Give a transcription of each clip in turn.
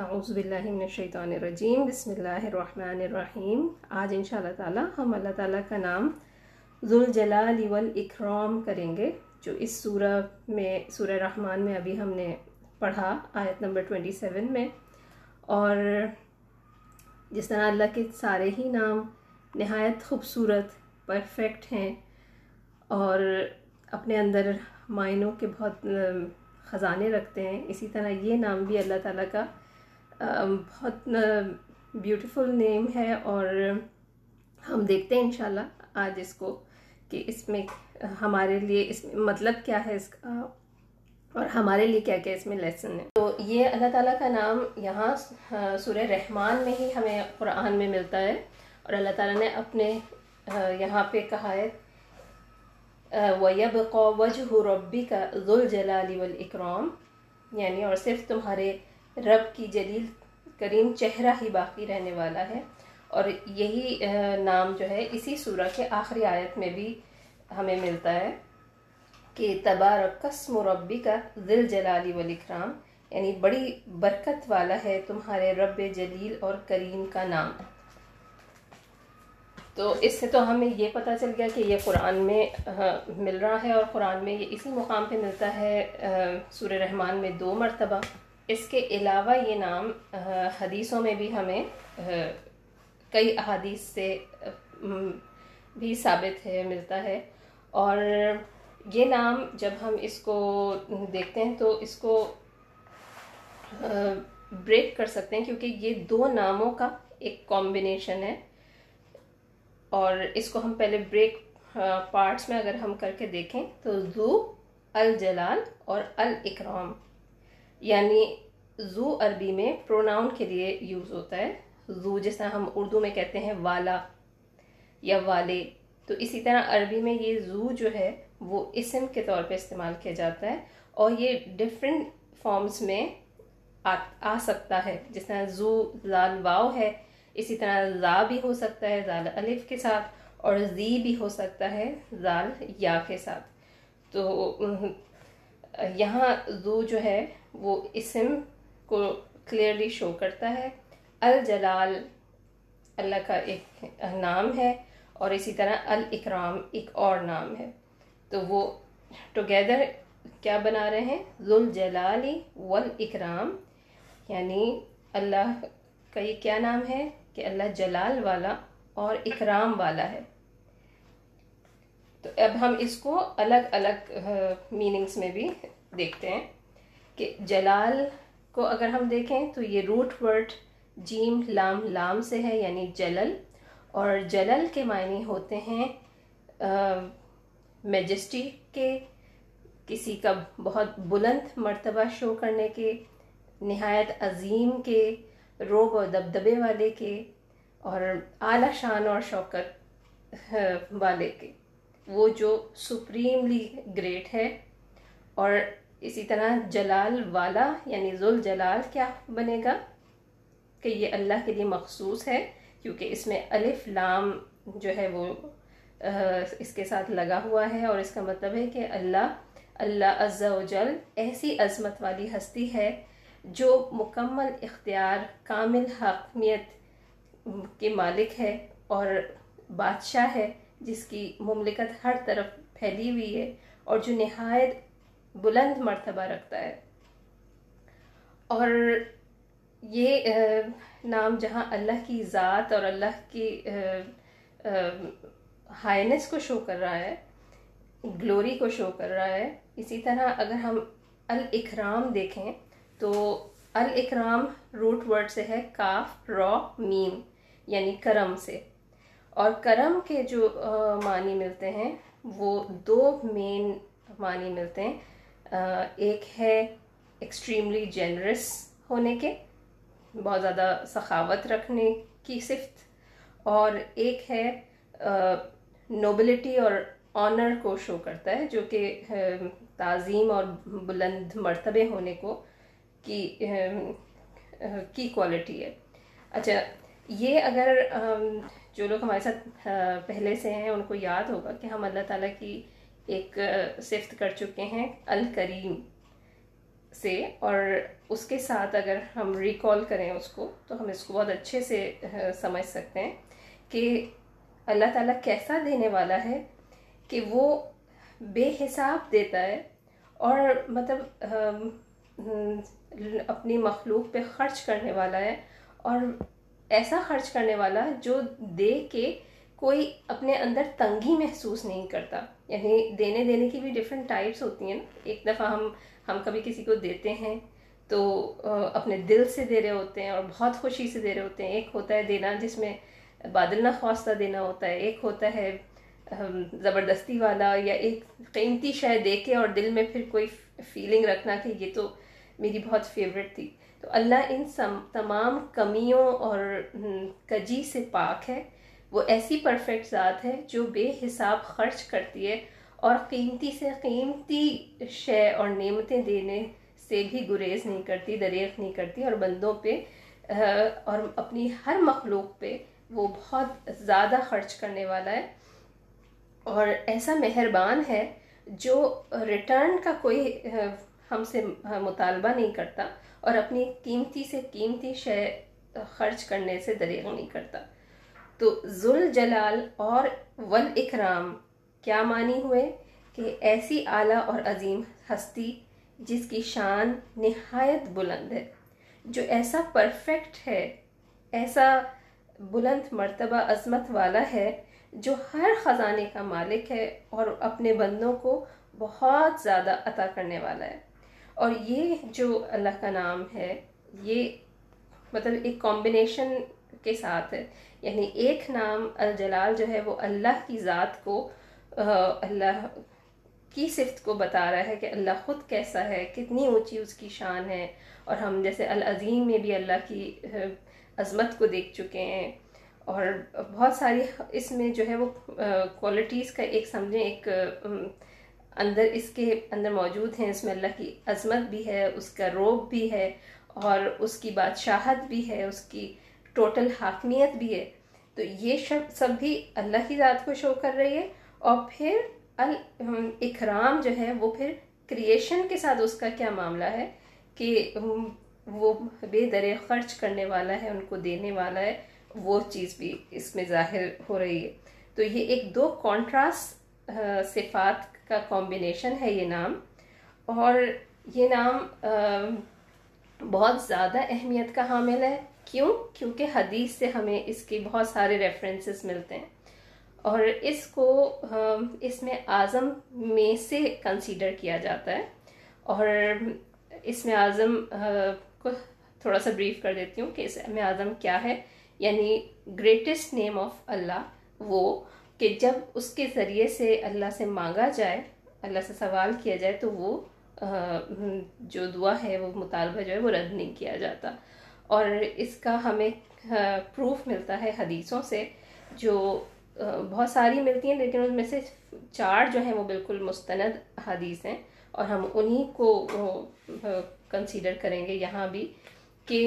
اعوذ باللہ من الشیطان الرجیم، بسم اللہ الرحمن الرحیم۔ آج ان شاء اللہ تعالیٰ ہم اللہ تعالیٰ کا نام ذوالجلال والاکرام کریں گے، جو اس سورہ میں، سورہ رحمان میں ابھی ہم نے پڑھا، آیت نمبر 27 میں۔ اور جس طرح اللہ کے سارے ہی نام نہایت خوبصورت پرفیکٹ ہیں، اور اپنے اندر معنوں کے بہت خزانے رکھتے ہیں، اسی طرح یہ نام بھی اللہ تعالیٰ کا بہت بیوٹیفل نیم ہے اور ہم دیکھتے ہیں انشاءاللہ آج اس کو کہ اس میں ہمارے لیے اس میں مطلب کیا ہے اس کا اور ہمارے لیے کیا کیا اس میں لیسن ہے۔ تو یہ اللہ تعالیٰ کا نام یہاں سورہ رحمان میں ہی ہمیں قرآن میں ملتا ہے اور اللہ تعالیٰ نے اپنے یہاں پہ کہا ہے وَيَبْقَى وَجْهُ رَبِّكَ ذُو الْجَلَالِ وَالْإِكْرَامِ یعنی اور صرف تمہارے رب کی جلیل کریم چہرہ ہی باقی رہنے والا ہے۔ اور یہی نام جو ہے، اسی سورہ کے آخری آیت میں بھی ہمیں ملتا ہے کہ تبارک قسم ربی کا ذل جلالی والاکرام یعنی بڑی برکت والا ہے تمہارے رب جلیل اور کریم کا نام۔ تو اس سے تو ہمیں یہ پتہ چل گیا کہ یہ قرآن میں مل رہا ہے اور قرآن میں یہ اسی مقام پہ ملتا ہے سورہ رحمان میں دو مرتبہ۔ اس کے علاوہ یہ نام حدیثوں میں بھی ہمیں کئی احادیث سے بھی ثابت ہے، ملتا ہے۔ اور یہ نام جب ہم اس کو دیکھتے ہیں تو اس کو بریک کر سکتے ہیں کیونکہ یہ دو ناموں کا ایک کمبینیشن ہے۔ اور اس کو ہم پہلے بریک پارٹس میں اگر ہم کر کے دیکھیں تو زو الجلال اور الاکرام یعنی زو عربی میں پروناؤن کے لیے یوز ہوتا ہے. زو جس طرح ہم اردو میں کہتے ہیں والا یا والے، تو اسی طرح عربی میں یہ زو جو ہے وہ اسم کے طور پہ استعمال کیا جاتا ہے اور یہ ڈفرینٹ فارمز میں آ سکتا ہے. جس طرح زو زال واؤ ہے، اسی طرح زا بھی ہو سکتا ہے زال الف کے ساتھ اور زی بھی ہو سکتا ہے زال یا کے ساتھ. تو یہاں زو جو ہے وہ اسم کو کلیئرلی شو کرتا ہے۔ الجلال، اللہ کا ایک نام ہے اور اسی طرح الاکرام ایک اور نام ہے۔ تو وہ ٹوگیدر کیا بنا رہے ہیں؟ ذوالجلالی والاکرام یعنی اللہ کا یہ کیا نام ہے؟ کہ اللہ جلال والا اور اکرام والا ہے۔ تو اب ہم اس کو الگ الگ میننگز میں بھی دیکھتے ہیں کہ جلال کو اگر ہم دیکھیں تو یہ روٹ ورڈ جیم لام لام سے ہے یعنی جلل، اور جلل کے معنی ہوتے ہیں میجسٹی کے، کسی کا بہت بلند مرتبہ شو کرنے کے، نہایت عظیم کے، روب و دبدبے والے کے، اور اعلیٰ شان اور شوکت والے کے۔ وہ جو سپریملی گریٹ ہے اور اسی طرح جلال والا یعنی ذوال جلال کیا بنے گا؟ کہ یہ اللہ کے لیے مخصوص ہے، کیونکہ اس میں الف لام جو ہے وہ اس کے ساتھ لگا ہوا ہے اور اس کا مطلب ہے کہ اللہ اللہ عز و جل ایسی عظمت والی ہستی ہے جو مکمل اختیار، کامل حقمیت کے مالک ہے اور بادشاہ ہے۔ جس کی مملکت ہر طرف پھیلی ہوئی ہے اور جو نہایت بلند مرتبہ رکھتا ہے۔ اور یہ نام جہاں اللہ کی ذات اور اللہ کی ہائنس کو شو کر رہا ہے، گلوری کو شو کر رہا ہے، اسی طرح اگر ہم الاکرام دیکھیں تو الاکرام روٹ ورڈ سے ہے کاف، را، میم یعنی کرم سے۔ اور کرم کے جو معنی ملتے ہیں، وہ دو مین معنی ملتے ہیں۔ ایک ہے ایکسٹریملی جنرس ہونے کے، بہت زیادہ سخاوت رکھنے کی صفت۔ اور ایک ہے نوبلٹی اور آنر کو شو کرتا ہے، جو کہ تعظیم اور بلند مرتبے ہونے کو، کی کی کوالٹی ہے۔ اچھا یہ اگر جو لوگ ہمارے ساتھ پہلے سے ہیں، ان کو یاد ہوگا کہ ہم اللہ تعالیٰ کی ایک صفت کر چکے ہیں الکریم سے۔ اور اس کے ساتھ اگر ہم ریکال کریں اس کو، تو ہم اس کو بہت اچھے سے سمجھ سکتے ہیں کہ اللہ تعالیٰ کیسا دینے والا ہے کہ وہ بے حساب دیتا ہے اور مطلب اپنی مخلوق پہ خرچ کرنے والا ہے اور ایسا خرچ کرنے والا جو دے کے کوئی اپنے اندر تنگی محسوس نہیں کرتا۔ یعنی دینے دینے کی بھی ڈفرینٹ ٹائپس ہوتی ہیں۔ ایک دفعہ ہم ہم کبھی کسی کو دیتے ہیں تو اپنے دل سے دے رہے ہوتے ہیں اور بہت خوشی سے دے رہے ہوتے ہیں۔ ایک ہوتا ہے دینا جس میں بادل نہ دینا ہوتا ہے۔ ایک ہوتا ہے زبردستی والا یا ایک قیمتی شے دے کے اور دل میں پھر کوئی فیلنگ رکھنا کہ یہ تو میری بہت فیوریٹ تھی۔ تو اللہ ان سم، تمام کمیوں اور کجی سے پاک ہے۔ وہ ایسی پرفیکٹ ذات ہے جو بے حساب خرچ کرتی ہے اور قیمتی سے قیمتی شے اور نعمتیں دینے سے بھی گریز نہیں کرتی، دریغ نہیں کرتی اور بندوں پہ اور اپنی ہر مخلوق پہ وہ بہت زیادہ خرچ کرنے والا ہے۔ اور ایسا مہربان ہے جو ریٹرن کا کوئی ہم سے مطالبہ نہیں کرتا۔ اور اپنی قیمتی سے قیمتی شے خرچ کرنے سے دریغ نہیں کرتا۔ تو ذل جلال اور ول اکرام کیا معنی ہوئے کہ ایسی اعلیٰ اور عظیم ہستی جس کی شان نہایت بلند ہے، جو ایسا پرفیکٹ ہے، ایسا بلند مرتبہ عظمت والا ہے، جو ہر خزانے کا مالک ہے اور اپنے بندوں کو بہت زیادہ عطا کرنے والا ہے۔ اور یہ جو اللہ کا نام ہے، یہ مطلب ایک کمبینیشن کے ساتھ ہے۔ یعنی ایک نام الجلال جو ہے، وہ اللہ کی ذات کو اللہ کی صفت کو بتا رہا ہے کہ اللہ خود کیسا ہے، کتنی اونچی اس کی شان ہے۔ اور ہم جیسے العظیم میں بھی اللہ کی عظمت کو دیکھ چکے ہیں۔ اور بہت ساری اس میں جو ہے وہ کوالٹیز کا ایک، سمجھیں، ایک اندر اس کے اندر موجود ہیں، اس میں اللہ کی عظمت بھی ہے، اس کا روب بھی ہے اور اس کی بادشاہت بھی ہے، اس کی ٹوٹل حاکمیت بھی ہے۔ تو یہ سب بھی اللہ کی ذات کو شو کر رہی ہے اور پھر الاکرام جو ہے، وہ پھر کریشن کے ساتھ اس کا کیا معاملہ ہے کہ وہ بے درے خرچ کرنے والا ہے، ان کو دینے والا ہے، وہ چیز بھی اس میں ظاہر ہو رہی ہے۔ تو یہ ایک دو کانٹراسٹ صفات کا کمبینیشن ہے یہ نام۔ اور یہ نام بہت زیادہ اہمیت کا حامل ہے۔ کیوں؟ کیونکہ حدیث سے ہمیں اس کے بہت سارے ریفرنسز ملتے ہیں۔ اور اس کو اس میں اعظم میں سے کنسیڈر کیا جاتا ہے۔ اور اس میں اعظم کو تھوڑا سا بریف کر دیتی ہوں کہ اس میں اعظم کیا ہے۔ یعنی گریٹسٹ نیم آف اللہ وہ کہ جب اس کے ذریعے سے اللہ سے مانگا جائے، اللہ سے سوال کیا جائے، تو وہ جو دعا ہے، وہ مطالبہ جو ہے، وہ رد نہیں کیا جاتا۔ اور اس کا ہمیں پروف ملتا ہے حدیثوں سے، جو بہت ساری ملتی ہیں، لیکن ان میں سے چار جو ہیں، وہ بالکل مستند حدیث ہیں۔ اور ہم انہی کو کنسیڈر کریں گے یہاں بھی کہ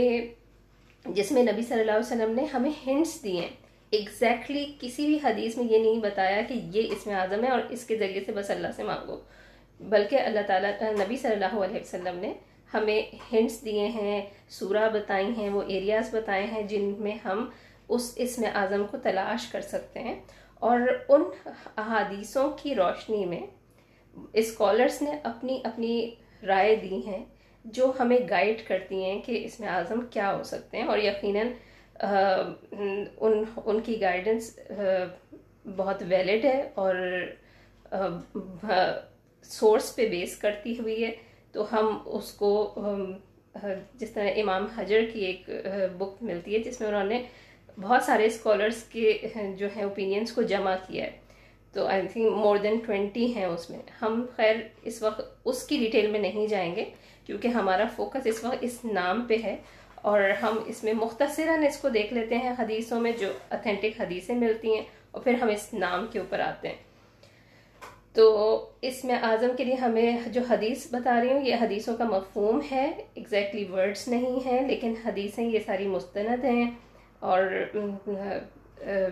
جس میں نبی صلی اللہ علیہ وسلم نے ہمیں ہنٹس دیے ہیں۔ ایگزیکٹلی کسی بھی حدیث میں یہ نہیں بتایا کہ یہ اس میں اعظم ہے اور اس کے ذریعے سے بس اللہ سے مانگو۔ بلکہ اللہ تعالیٰ، نبی صلی اللہ علیہ وسلم نے ہمیں ہنٹس دیے ہیں، سورہ بتائی ہیں، وہ ایریاز بتائے ہیں جن میں ہم اس اسم اعظم کو تلاش کر سکتے ہیں۔ اور ان احادیثوں کی روشنی میں اسکالرس نے اپنی اپنی رائے دی ہیں جو ہمیں گائیڈ کرتی ہیں کہ اس میں اعظم کیا ہو سکتے ہیں اور یقیناً ان ان کی گائیڈنس بہت ویلڈ ہے اور سورس پہ بیس کرتی ہوئی ہے۔ تو ہم اس کو جس طرح امام حجر کی ایک بک ملتی ہے، جس میں انہوں نے بہت سارے اسکالرس کے جو ہیں اوپینینس کو جمع کیا ہے۔ تو I think more then twenty ہیں اس میں۔ ہم خیر اس وقت، اس کی ڈیٹیل میں نہیں جائیں گے، کیونکہ ہمارا فوکس اس وقت اس نام پہ ہے۔ اور ہم اس میں مختصراً اس کو دیکھ لیتے ہیں حدیثوں میں جو اتھینٹک حدیثیں ملتی ہیں اور پھر ہم اس نام کے اوپر آتے ہیں۔ تو اس میں اعظم کے لیے ہمیں جو حدیث بتا رہی ہوں، یہ حدیثوں کا مفہوم ہے ایگزیکٹلی ورڈز نہیں ہیں، لیکن حدیثیں یہ ساری مستند ہیں۔ اور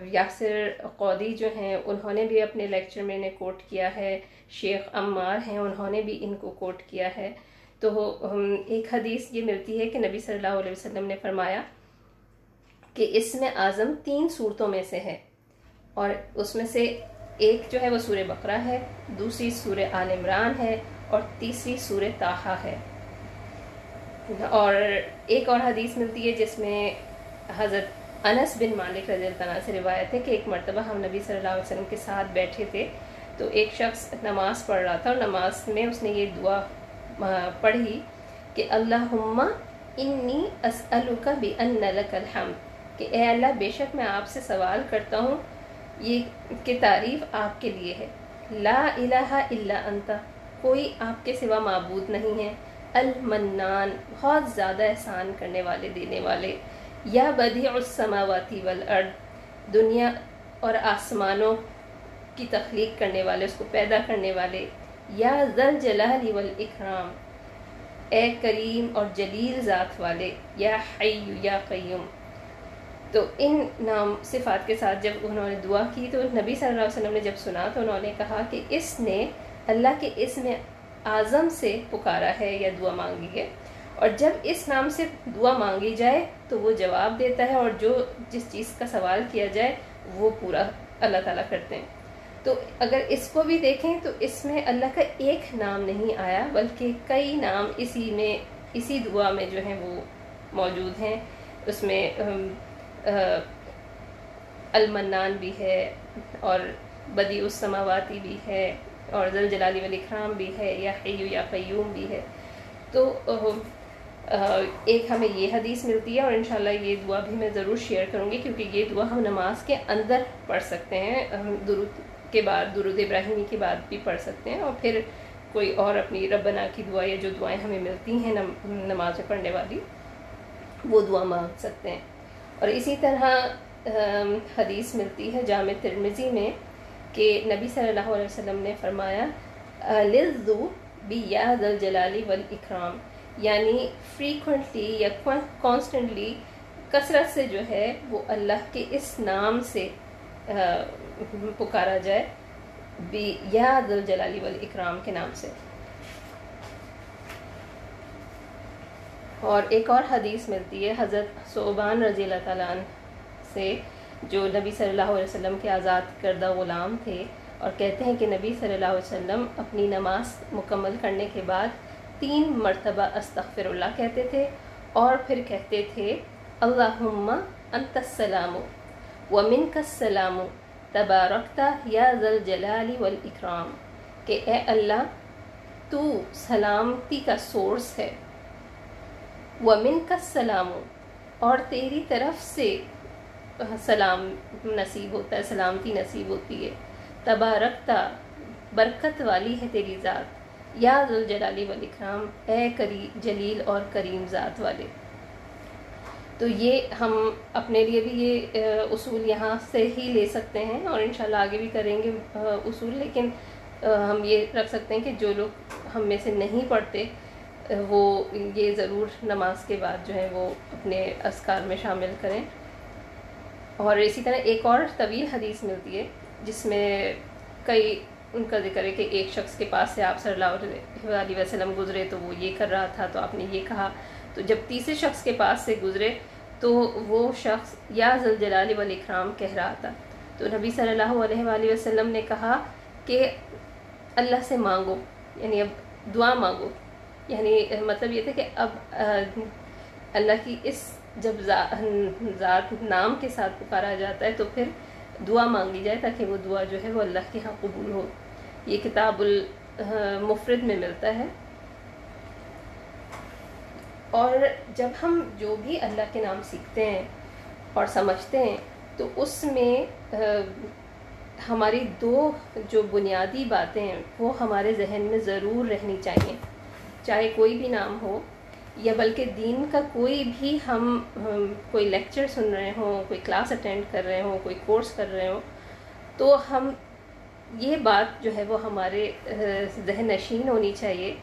یاسر قودی جو ہیں، انہوں نے بھی اپنے لیکچر میں انہیں کوٹ کیا ہے۔ شیخ عمار ہیں، انہوں نے بھی ان کو کوٹ کیا ہے۔ تو ایک حدیث یہ ملتی ہے کہ نبی صلی اللہ علیہ وسلم نے فرمایا کہ اس میں اعظم تین صورتوں میں سے ہے اور اس میں سے ایک جو ہے وہ سور بقرہ ہے، دوسری سور آل عمران ہے اور تیسری سور تاہا ہے۔ اور ایک اور حدیث ملتی ہے جس میں حضرت انس بن مالک رضی اللہ عنہ سے روایت ہے کہ ایک مرتبہ ہم نبی صلی اللہ علیہ وسلم کے ساتھ بیٹھے تھے تو ایک شخص نماز پڑھ رہا تھا اور نماز میں اس نے یہ دعا پڑھی کہ اللہ انی اسألک بأن لک الحمد، کہ اے اللہ بے شک میں آپ سے سوال کرتا ہوں، یہ کہ تعریف آپ کے لیے ہے۔ لا الہ الا انت، کوئی آپ کے سوا معبود نہیں ہے۔ المنان، بہت زیادہ احسان کرنے والے، دینے والے۔ یا بدیع السماواتی والارض، دنیا اور آسمانوں کی تخلیق کرنے والے، اس کو پیدا کرنے والے۔ یا ذل جلال والاکرام، اے کریم اور جلیل ذات والے، یا حی یا قیوم۔ تو ان نام صفات کے ساتھ جب انہوں نے دعا کی، تو نبی صلی اللہ علیہ وسلم نے جب سنا، تو انہوں نے کہا کہ اس نے اللہ کے اسم اعظم سے پکارا ہے یا دعا مانگی ہے۔ اور جب اس نام سے دعا مانگی جائے، تو وہ جواب دیتا ہے اور جو جس چیز کا سوال کیا جائے، وہ پورا اللہ تعالیٰ کرتے ہیں۔ تو اگر اس کو بھی دیکھیں تو اس میں اللہ کا ایک نام نہیں آیا، بلکہ کئی نام اسی میں، اسی دعا میں جو ہیں وہ موجود ہیں۔ اس میں المنان بھی ہے اور بدی السماواتی بھی ہے اور ذل جلالی والاکرام بھی ہے، یا حیو یا قیوم بھی ہے۔ تو ایک ہمیں یہ حدیث ملتی ہے اور انشاءاللہ یہ دعا بھی میں ضرور شیئر کروں گی، کیونکہ یہ دعا ہم نماز کے اندر پڑھ سکتے ہیں۔ درود کے بعد درود ابراہیمی کے بعد بھی پڑھ سکتے ہیں اور پھر کوئی اور اپنی ربنا کی دعا یا جو دعائیں ہمیں ملتی ہیں نماز میں پڑھنے والی، وہ دعا مانگ سکتے ہیں۔ اور اسی طرح حدیث ملتی ہے جامع ترمزی میں کہ نبی صلی اللہ علیہ وسلم نے فرمایا لذو بی یاد الجلالی والاکرام یعنی فریکوینٹلی یا کانسٹنٹلی کثرت سے جو ہے وہ اللہ کے اس نام سے پکارا جائے بی یاد الجلالی والاکرام کے نام سے۔ اور ایک اور حدیث ملتی ہے، حضرت صوبان رضی اللہ تعالیٰ عنہ سے، جو نبی صلی اللہ علیہ وسلم کے آزاد کردہ غلام تھے۔ اور کہتے ہیں کہ نبی صلی اللہ علیہ وسلم اپنی نماز مکمل کرنے کے بعد تین مرتبہ استغفر اللہ کہتے تھے۔ اور پھر کہتے تھے، اللہم انت السلام ومن کا السلام تبارکتا یا ذل جلالی والاکرام کہ اے اللہ، تو سلامتی کا سورس ہے۔ ومن کا اور تیری طرف سے سلام نصیب ہوتا ہے، سلامتی نصیب ہوتی ہے۔ تبارکتا برکت والی ہے تیری ذات۔ یا ذوالجلالی والاکرام اے کری، جلیل اور کریم ذات والے۔ تو یہ ہم اپنے لیے بھی یہ اصول یہاں سے ہی لے سکتے ہیں اور انشاءاللہ آگے بھی کریں گے اصول، لیکن ہم یہ رکھ سکتے ہیں کہ جو لوگ ہم میں سے نہیں پڑھتے وہ یہ ضرور نماز کے بعد جو ہے وہ اپنے اسکار میں شامل کریں۔ اور اسی طرح ایک اور طویل حدیث ملتی ہے، جس میں کئی ان کا ذکر ہے کہ ایک شخص کے پاس سے آپ صلی اللہ علیہ وسلم گزرے تو وہ یہ کر رہا تھا، تو آپ نے یہ کہا۔ تو جب تیسرے شخص کے پاس سے گزرے تو وہ شخص یا زلجلال والاکرام کہہ رہا تھا۔ تو نبی صلی اللہ علیہ وآلہ وسلم نے کہا کہ اللہ سے مانگو یعنی اب دعا مانگو۔ یعنی مطلب یہ تھا کہ اب اللہ کی اس جب ذات نام کے ساتھ پکارا جاتا ہے تو پھر دعا مانگی جائے تاکہ وہ دعا جو ہے وہ اللہ کے ہاں قبول ہو۔ یہ کتاب المفرد میں ملتا ہے۔ اور جب ہم جو بھی اللہ کے نام سیکھتے ہیں اور سمجھتے ہیں، تو اس میں ہماری دو جو بنیادی باتیں ہیں، وہ ہمارے ذہن میں ضرور رہنی چاہیے۔ چاہے کوئی بھی نام ہو، یا بلکہ دین کا کوئی بھی ہم کوئی لیکچر سن رہے ہوں، کوئی کلاس اٹینڈ کر رہے ہوں، کوئی کورس کر رہے ہوں، تو ہم، یہ بات جو ہے، وہ ہمارے ذہن نشین ہونی چاہیے۔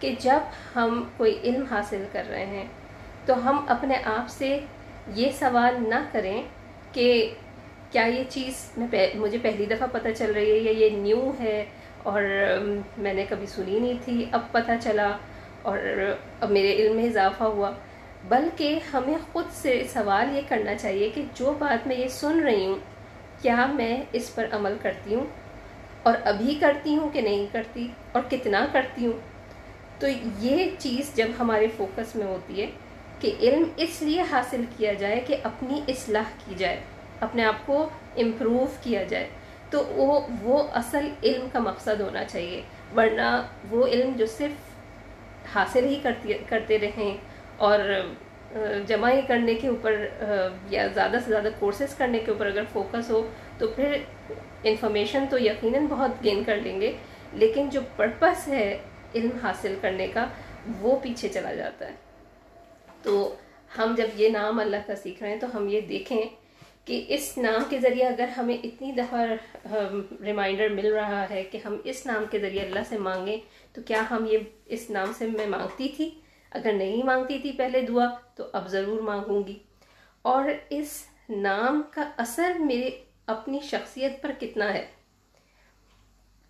کہ جب ہم کوئی علم حاصل کر رہے ہیں، تو ہم اپنے آپ سے یہ سوال نہ کریں کہ کیا یہ چیز میں مجھے پہلی دفعہ پتہ چل رہی ہے یا یہ نیو ہے اور میں نے کبھی سنی نہیں تھی، اب پتہ چلا اور اب میرے علم میں اضافہ ہوا۔ بلکہ ہمیں خود سے سوال یہ کرنا چاہیے کہ جو بات میں یہ سن رہی ہوں، کیا میں اس پر عمل کرتی ہوں؟ اور ابھی کرتی ہوں کہ نہیں کرتی؟ اور کتنا کرتی ہوں؟ تو یہ چیز جب ہمارے فوکس میں ہوتی ہے کہ علم اس لیے حاصل کیا جائے کہ اپنی اصلاح کی جائے، اپنے آپ کو امپروو کیا جائے، تو وہ وہ اصل علم کا مقصد ہونا چاہیے۔ ورنہ وہ علم جو صرف حاصل ہی کرتی، کرتے رہیں اور جمع ہی کرنے کے اوپر یا زیادہ سے زیادہ کورسز کرنے کے اوپر اگر فوکس ہو تو پھر انفارمیشن تو یقیناً بہت گین کر لیں گے۔ لیکن جو پرپس ہے علم حاصل کرنے کا وہ پیچھے چلا جاتا ہے۔ تو ہم جب یہ نام اللہ کا سیکھ رہے ہیں تو ہم یہ دیکھیں کہ اس نام کے ذریعے اگر ہمیں اتنی دفعہ ریمائنڈر مل رہا ہے کہ ہم اس نام کے ذریعے اللہ سے مانگیں، تو کیا ہم یہ اس نام سے میں مانگتی تھی؟ اگر نہیں مانگتی تھی پہلے دعا، تو اب ضرور مانگوں گی۔ اور اس نام کا اثر میرے اپنی شخصیت پر کتنا ہے؟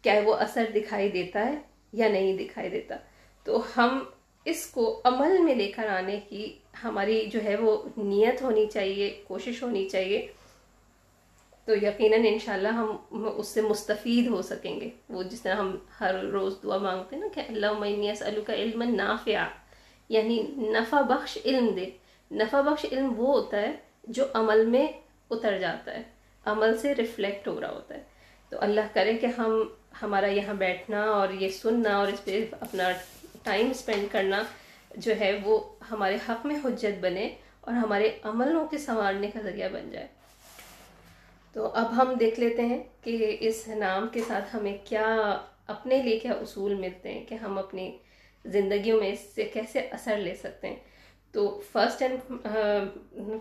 کیا وہ اثر دکھائی دیتا ہے؟ یا نہیں دکھائی دیتا۔ تو ہم اس کو عمل میں لے کر آنے کی ہماری جو ہے وہ نیت ہونی چاہیے، کوشش ہونی چاہیے۔ تو یقیناً انشاءاللہ ہم اس سے مستفید ہو سکیں گے۔ وہ جس طرح ہم ہر روز دعا مانگتے ہیں نا کہ اللہ اسلو کا علم نافع یعنی نفع بخش علم دے۔ نفع بخش علم وہ ہوتا ہے جو عمل میں اتر جاتا ہے۔ عمل سے ریفلیکٹ ہو رہا ہوتا ہے۔ تو اللہ کرے کہ ہم ہمارا یہاں بیٹھنا اور یہ سننا اور اس پہ اپنا ٹائم اسپینڈ کرنا جو ہے وہ ہمارے حق میں حجت بنے اور ہمارے عملوں کے سنوارنے کا ذریعہ بن جائے۔ تو اب ہم دیکھ لیتے ہیں کہ اس نام کے ساتھ ہمیں کیا اپنے لیے کیا اصول ملتے ہیں کہ ہم اپنی زندگیوں میں اس سے کیسے اثر لے سکتے ہیں۔ تو first and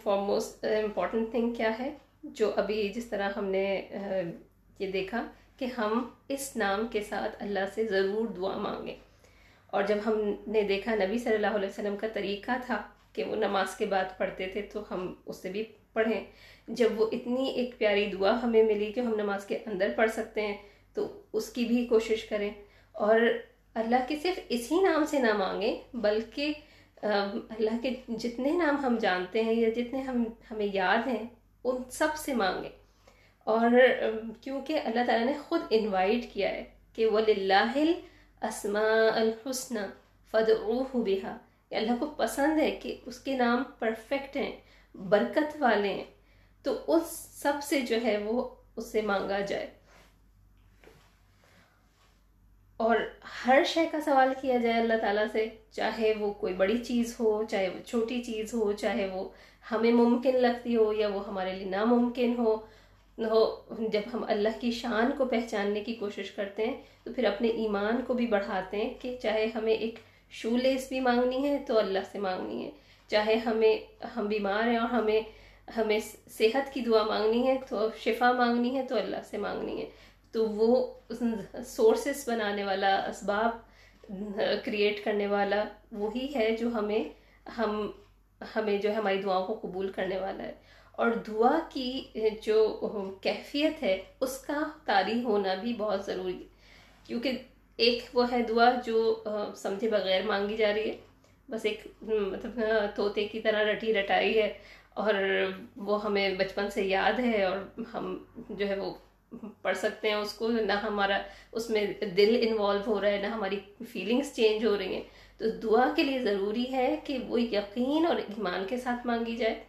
foremost important thing کیا ہے جو ابھی جس طرح ہم نے uh, یہ دیکھا کہ ہم اس نام کے ساتھ اللہ سے ضرور دعا مانگیں۔ اور جب ہم نے دیکھا نبی صلی اللہ علیہ وسلم کا طریقہ تھا کہ وہ نماز کے بعد پڑھتے تھے تو ہم اس سے بھی پڑھیں۔ جب وہ اتنی ایک پیاری دعا ہمیں ملی کہ ہم نماز کے اندر پڑھ سکتے ہیں تو اس کی بھی کوشش کریں۔ اور اللہ کے صرف اسی نام سے نہ مانگیں، بلکہ اللہ کے جتنے نام ہم جانتے ہیں یا جتنے ہم، ہمیں یاد ہیں، ان سب سے مانگیں۔ اور کیونکہ اللہ تعالیٰ نے خود انوائٹ کیا ہے کہ وہ لاہ اسماء الحسن فدعوه بها۔ کہ اللہ کو پسند ہے کہ اس کے نام پرفیکٹ ہیں، برکت والے ہیں۔ تو اس سب سے جو ہے وہ اس سے مانگا جائے۔ اور ہر شے کا سوال کیا جائے اللہ تعالیٰ سے، چاہے وہ کوئی بڑی چیز ہو، چاہے وہ چھوٹی چیز ہو، چاہے وہ ہمیں ممکن لگتی ہو یا وہ ہمارے لیے ناممکن ہو جب ہم اللہ کی شان کو پہچاننے کی کوشش کرتے ہیں، تو پھر اپنے ایمان کو بھی بڑھاتے ہیں کہ چاہے ہمیں ایک شو لیس بھی مانگنی ہے تو اللہ سے مانگنی ہے۔ چاہے ہمیں، ہم بیمار ہیں اور ہمیں ہمیں صحت کی دعا مانگنی ہے تو شفا مانگنی ہے تو اللہ سے مانگنی ہے۔ تو وہ سورسز بنانے والا، اسباب کریٹ کرنے والا وہی ہے جو ہمیں، ہم، ہمیں جو ہے ہماری دعاؤں کو قبول کرنے والا ہے۔ اور دعا کی جو کیفیت ہے، اس کا تاریخ ہونا بھی بہت ضروری ہے۔ کیونکہ ایک وہ ہے دعا جو سمجھے بغیر مانگی جا رہی ہے۔ بس ایک مطلب طوطے کی طرح رٹی رٹائی ہے اور وہ ہمیں بچپن سے یاد ہے اور ہم جو ہے وہ پڑھ سکتے ہیں اس کو۔ نہ ہمارا، اس میں دل انوالو ہو رہا ہے، نہ ہماری فیلنگس چینج ہو رہی ہیں۔ تو دعا کے لیے ضروری ہے کہ وہ یقین اور ایمان کے ساتھ مانگی جائے۔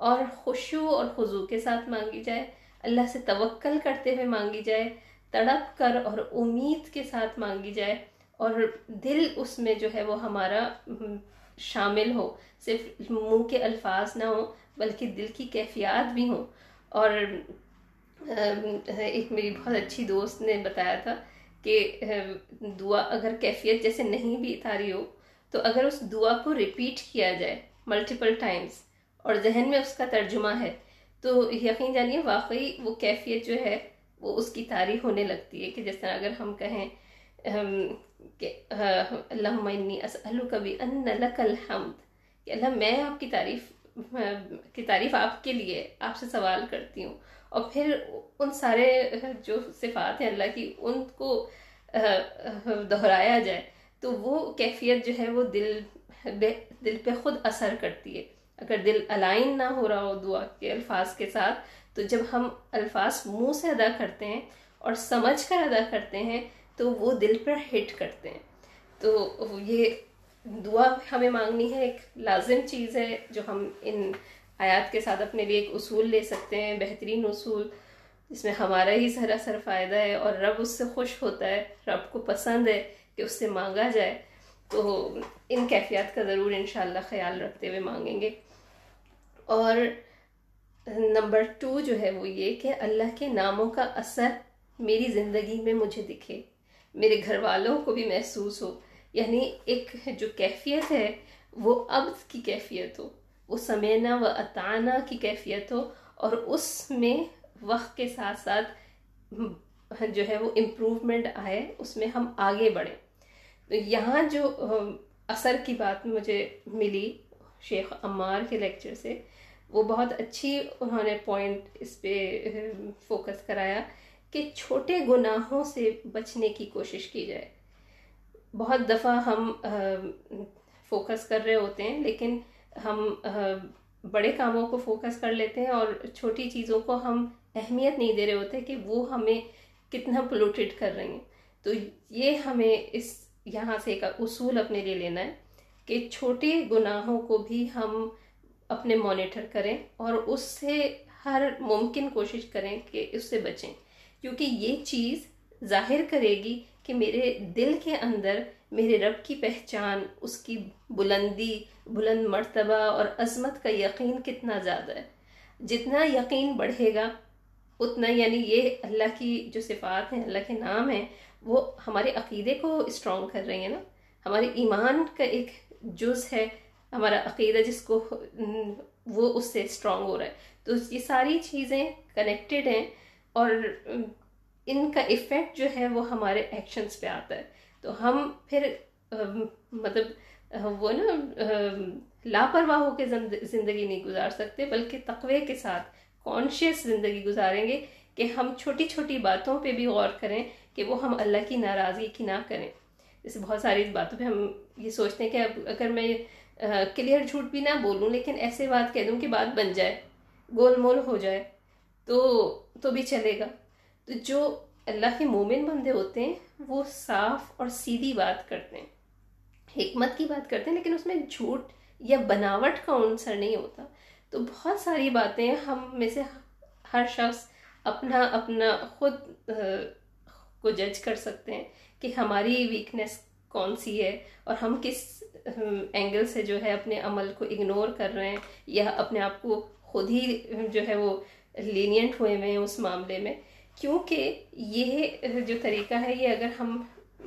اور خوشو اور خضو کے ساتھ مانگی جائے۔ اللہ سے توکل کرتے ہوئے مانگی جائے۔ تڑپ کر اور امید کے ساتھ مانگی جائے۔ اور دل اس میں جو ہے وہ ہمارا شامل ہو۔ صرف منہ کے الفاظ نہ ہوں، بلکہ دل کی کیفیات بھی ہوں۔ اور ایک میری بہت اچھی دوست نے بتایا تھا کہ دعا اگر کیفیت جیسے نہیں بھی اتاری ہو، تو اگر اس دعا کو ریپیٹ کیا جائے ملٹیپل ٹائمز اور ذہن میں اس کا ترجمہ ہے، تو یقین جانیے واقعی وہ کیفیت جو ہے، وہ اس کی تعریف ہونے لگتی ہے کہ جس طرح اگر ہم کہیں کہ اللہ انی اسألو کبھی ان لک الحمد، کہ اللہ میں آپ کی تعریف کی تعریف آپ کے لیے آپ سے سوال کرتی ہوں۔ اور پھر ان سارے جو صفات ہیں اللہ کی، ان کو، دہرایا جائے، تو وہ کیفیت جو ہے وہ دل دل پہ خود اثر کرتی ہے۔ اگر دل الائن نہ ہو رہا ہو دعا کے الفاظ کے ساتھ، تو جب ہم الفاظ منہ سے ادا کرتے ہیں اور سمجھ کر ادا کرتے ہیں، تو وہ دل پر ہٹ کرتے ہیں۔ تو یہ دعا ہمیں مانگنی ہے، ایک لازم چیز ہے جو ہم ان آیات کے ساتھ اپنے لیے ایک اصول لے سکتے ہیں، بہترین اصول۔ جس میں ہمارا ہی سراسر فائدہ ہے اور رب اس سے خوش ہوتا ہے، رب کو پسند ہے کہ اس سے مانگا جائے۔ تو ان کیفیات کا ضرور انشاءاللہ خیال رکھتے ہوئے مانگیں گے۔ اور نمبر ٹو جو ہے وہ یہ کہ اللہ کے ناموں کا اثر میری زندگی میں مجھے دکھے، میرے گھر والوں کو بھی محسوس ہو۔ یعنی ایک جو کیفیت ہے، وہ اب کی کیفیت ہو، وہ سمینا و اطانہ کی کیفیت ہو، اور اس میں وقت کے ساتھ ساتھ جو ہے وہ امپروومنٹ آئے، اس میں ہم آگے بڑھیں تو یہاں جو اثر کی بات مجھے ملی شیخ عمار کے لیکچر سے۔ وہ بہت اچھی انہوں نے پوائنٹ اس پہ فوکس کرایا کہ چھوٹے گناہوں سے بچنے کی کوشش کی جائے۔ بہت دفعہ ہم فوکس کر رہے ہوتے ہیں، لیکن ہم بڑے کاموں کو فوکس کر لیتے ہیں اور چھوٹی چیزوں کو ہم اہمیت نہیں دے رہے ہوتے کہ وہ ہمیں کتنا پلوٹیڈ کر رہی ہیں۔ تو یہ ہمیں اس، یہاں سے ایک اصول اپنے لیے لینا ہے۔ کہ چھوٹے گناہوں کو بھی ہم اپنے مانیٹر کریں اور اس سے ہر ممکن کوشش کریں کہ اس سے بچیں۔ کیونکہ یہ چیز ظاہر کرے گی کہ میرے دل کے اندر میرے رب کی پہچان، اس کی بلندی، بلند مرتبہ اور عظمت کا یقین کتنا زیادہ ہے۔ جتنا یقین بڑھے گا، اتنا یعنی یہ اللہ کی جو صفات ہیں، اللہ کے نام ہیں، وہ ہمارے عقیدے کو اسٹرانگ کر رہی ہیں نا۔ ہمارے ایمان کا ایک جز ہے ہمارا عقیدہ جس کو وہ اس سے اسٹرانگ ہو رہا ہے۔ تو یہ ساری چیزیں کنیکٹڈ ہیں اور ان کا افیکٹ جو ہے وہ ہمارے ایکشنز پہ آتا ہے۔ تو ہم پھر مطلب وہ نا لاپرواہ ہو کے زندگی نہیں گزار سکتے، بلکہ تقوی کے ساتھ کانشیس زندگی گزاریں گے کہ ہم چھوٹی چھوٹی باتوں پہ بھی غور کریں کہ وہ ہم اللہ کی ناراضگی کی نہ کریں۔ جیسے بہت ساری باتوں پہ ہم یہ سوچتے ہیں کہ اب اگر میں کلیئر جھوٹ بھی نہ بولوں، لیکن ایسے بات کہہ دوں کہ بات بن جائے، گول مول ہو جائے، تو تو بھی چلے گا۔ تو جو اللہ کے مومن بندے ہوتے ہیں، وہ صاف اور سیدھی بات کرتے ہیں، حکمت کی بات کرتے ہیں، لیکن اس میں جھوٹ یا بناوٹ کا عنصر نہیں ہوتا۔ تو بہت ساری باتیں ہم میں سے ہر شخص اپنا اپنا خود کو جج کر سکتے ہیں۔ کہ ہماری ویکنیس کون سی ہے اور ہم کس اینگل سے جو ہے اپنے عمل کو اگنور کر رہے ہیں یا اپنے آپ کو خود ہی جو ہے وہ لینینٹ ہوئے ہوئے ہیں اس معاملے میں. کیونکہ یہ جو طریقہ ہے، یہ اگر ہم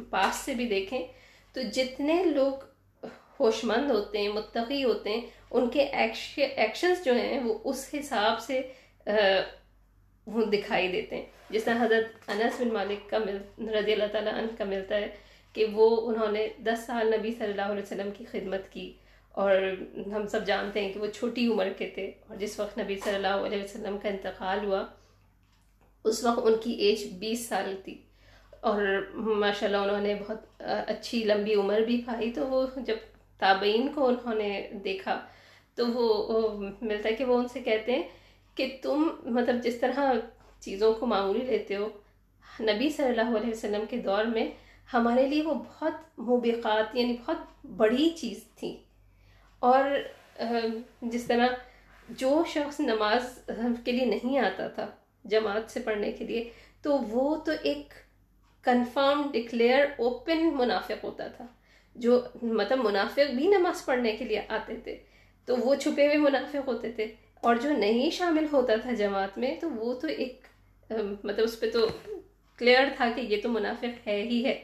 پاس سے بھی دیکھیں تو جتنے لوگ ہوش مند ہوتے ہیں، متقی ہوتے ہیں، ان کے ایکشنز جو ہیں وہ اس حساب سے دکھائی دیتے ہیں. جس طرح حضرت انس بن مالک کا مل رضی اللہ تعالیٰ عنہ کا ملتا ہے کہ وہ انہوں نے دس سال نبی صلی اللہ علیہ وسلم کی خدمت کی اور ہم سب جانتے ہیں کہ وہ چھوٹی عمر کے تھے اور جس وقت نبی صلی اللہ علیہ وسلم کا انتقال ہوا، اس وقت ان کی ایج بیس سال تھی اور ماشاء اللہ انہوں نے بہت اچھی لمبی عمر بھی پائی تو وہ جب تابعین کو انہوں نے دیکھا تو وہ ملتا ہے کہ وہ ان سے کہتے ہیں کہ تم مطلب جس طرح چیزوں کو معمولی لیتے ہو۔ نبی صلی اللہ علیہ وسلم کے دور میں ہمارے لیے وہ بہت مبیقات یعنی بہت بڑی چیز تھی۔ اور جس طرح جو شخص نماز کے لیے نہیں آتا تھا جماعت سے پڑھنے کے لیے، تو وہ تو ایک کنفرم ڈکلیئر اوپن منافق ہوتا تھا۔ جو مطلب منافق بھی نماز پڑھنے کے لیے آتے تھے، تو وہ چھپے ہوئے منافق ہوتے تھے۔ اور جو نہیں شامل ہوتا تھا جماعت میں، تو وہ تو ایک مطلب اس پہ تو کلیئر تھا کہ یہ تو منافق ہے ہی ہے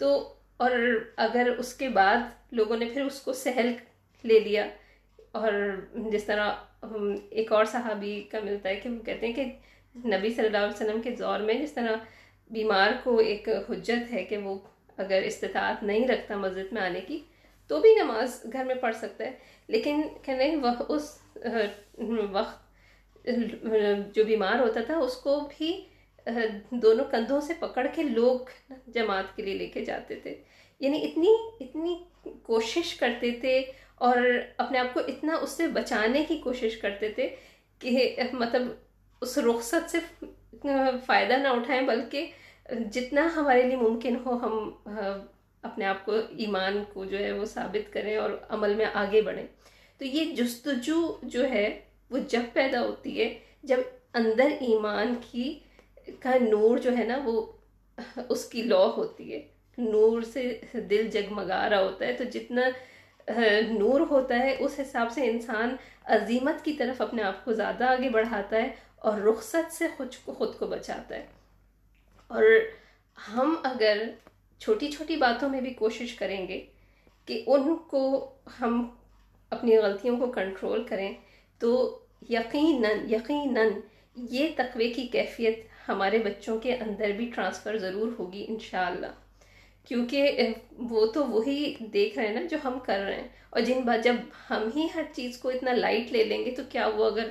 تو اور اگر اس کے بعد لوگوں نے پھر اس کو سہل لے لیا اور جس طرح ایک اور صحابی کا ملتا ہے کہ وہ کہتے ہیں کہ نبی صلی اللہ علیہ وسلم کے دور میں جس طرح بیمار کو ایک حجت ہے کہ وہ اگر استطاعت نہیں رکھتا مسجد میں آنے کی تو بھی نماز گھر میں پڑھ سکتا ہے لیکن کہنے وہ اس وقت جو بیمار ہوتا تھا، اس کو بھی دونوں کندھوں سے پکڑ کے لوگ جماعت کے لیے لے کے جاتے تھے۔ یعنی اتنی اتنی کوشش کرتے تھے اور اپنے آپ کو اتنا اس سے بچانے کی کوشش کرتے تھے کہ مطلب اس رخصت سے فائدہ نہ اٹھائیں، بلکہ جتنا ہمارے لیے ممکن ہو، ہم اپنے آپ کو، ایمان کو جو ہے، وہ ثابت کریں اور عمل میں آگے بڑھیں۔ تو یہ جستجو جو ہے وہ جب پیدا ہوتی ہے، جب اندر ایمان کی کا نور جو ہے نا، وہ اس کی لو ہوتی ہے۔ نور سے دل جگمگا رہا ہوتا ہے۔ تو جتنا نور ہوتا ہے، اس حساب سے انسان عظیمت کی طرف اپنے آپ کو زیادہ آگے بڑھاتا ہے اور رخصت سے خود کو خود کو بچاتا ہے۔ اور ہم اگر چھوٹی چھوٹی باتوں میں بھی کوشش کریں گے کہ ان کو ہم اپنی غلطیوں کو کنٹرول کریں، تو یقیناً یقیناً یہ تقوی کی کیفیت ہمارے بچوں کے اندر بھی ٹرانسفر ضرور ہوگی انشاءاللہ۔ کیونکہ وہ تو وہی دیکھ رہے ہیں نا جو ہم کر رہے ہیں۔ اور جن بات، جب ہم ہی ہر چیز کو اتنا لائٹ لے لیں گے تو کیا وہ اگر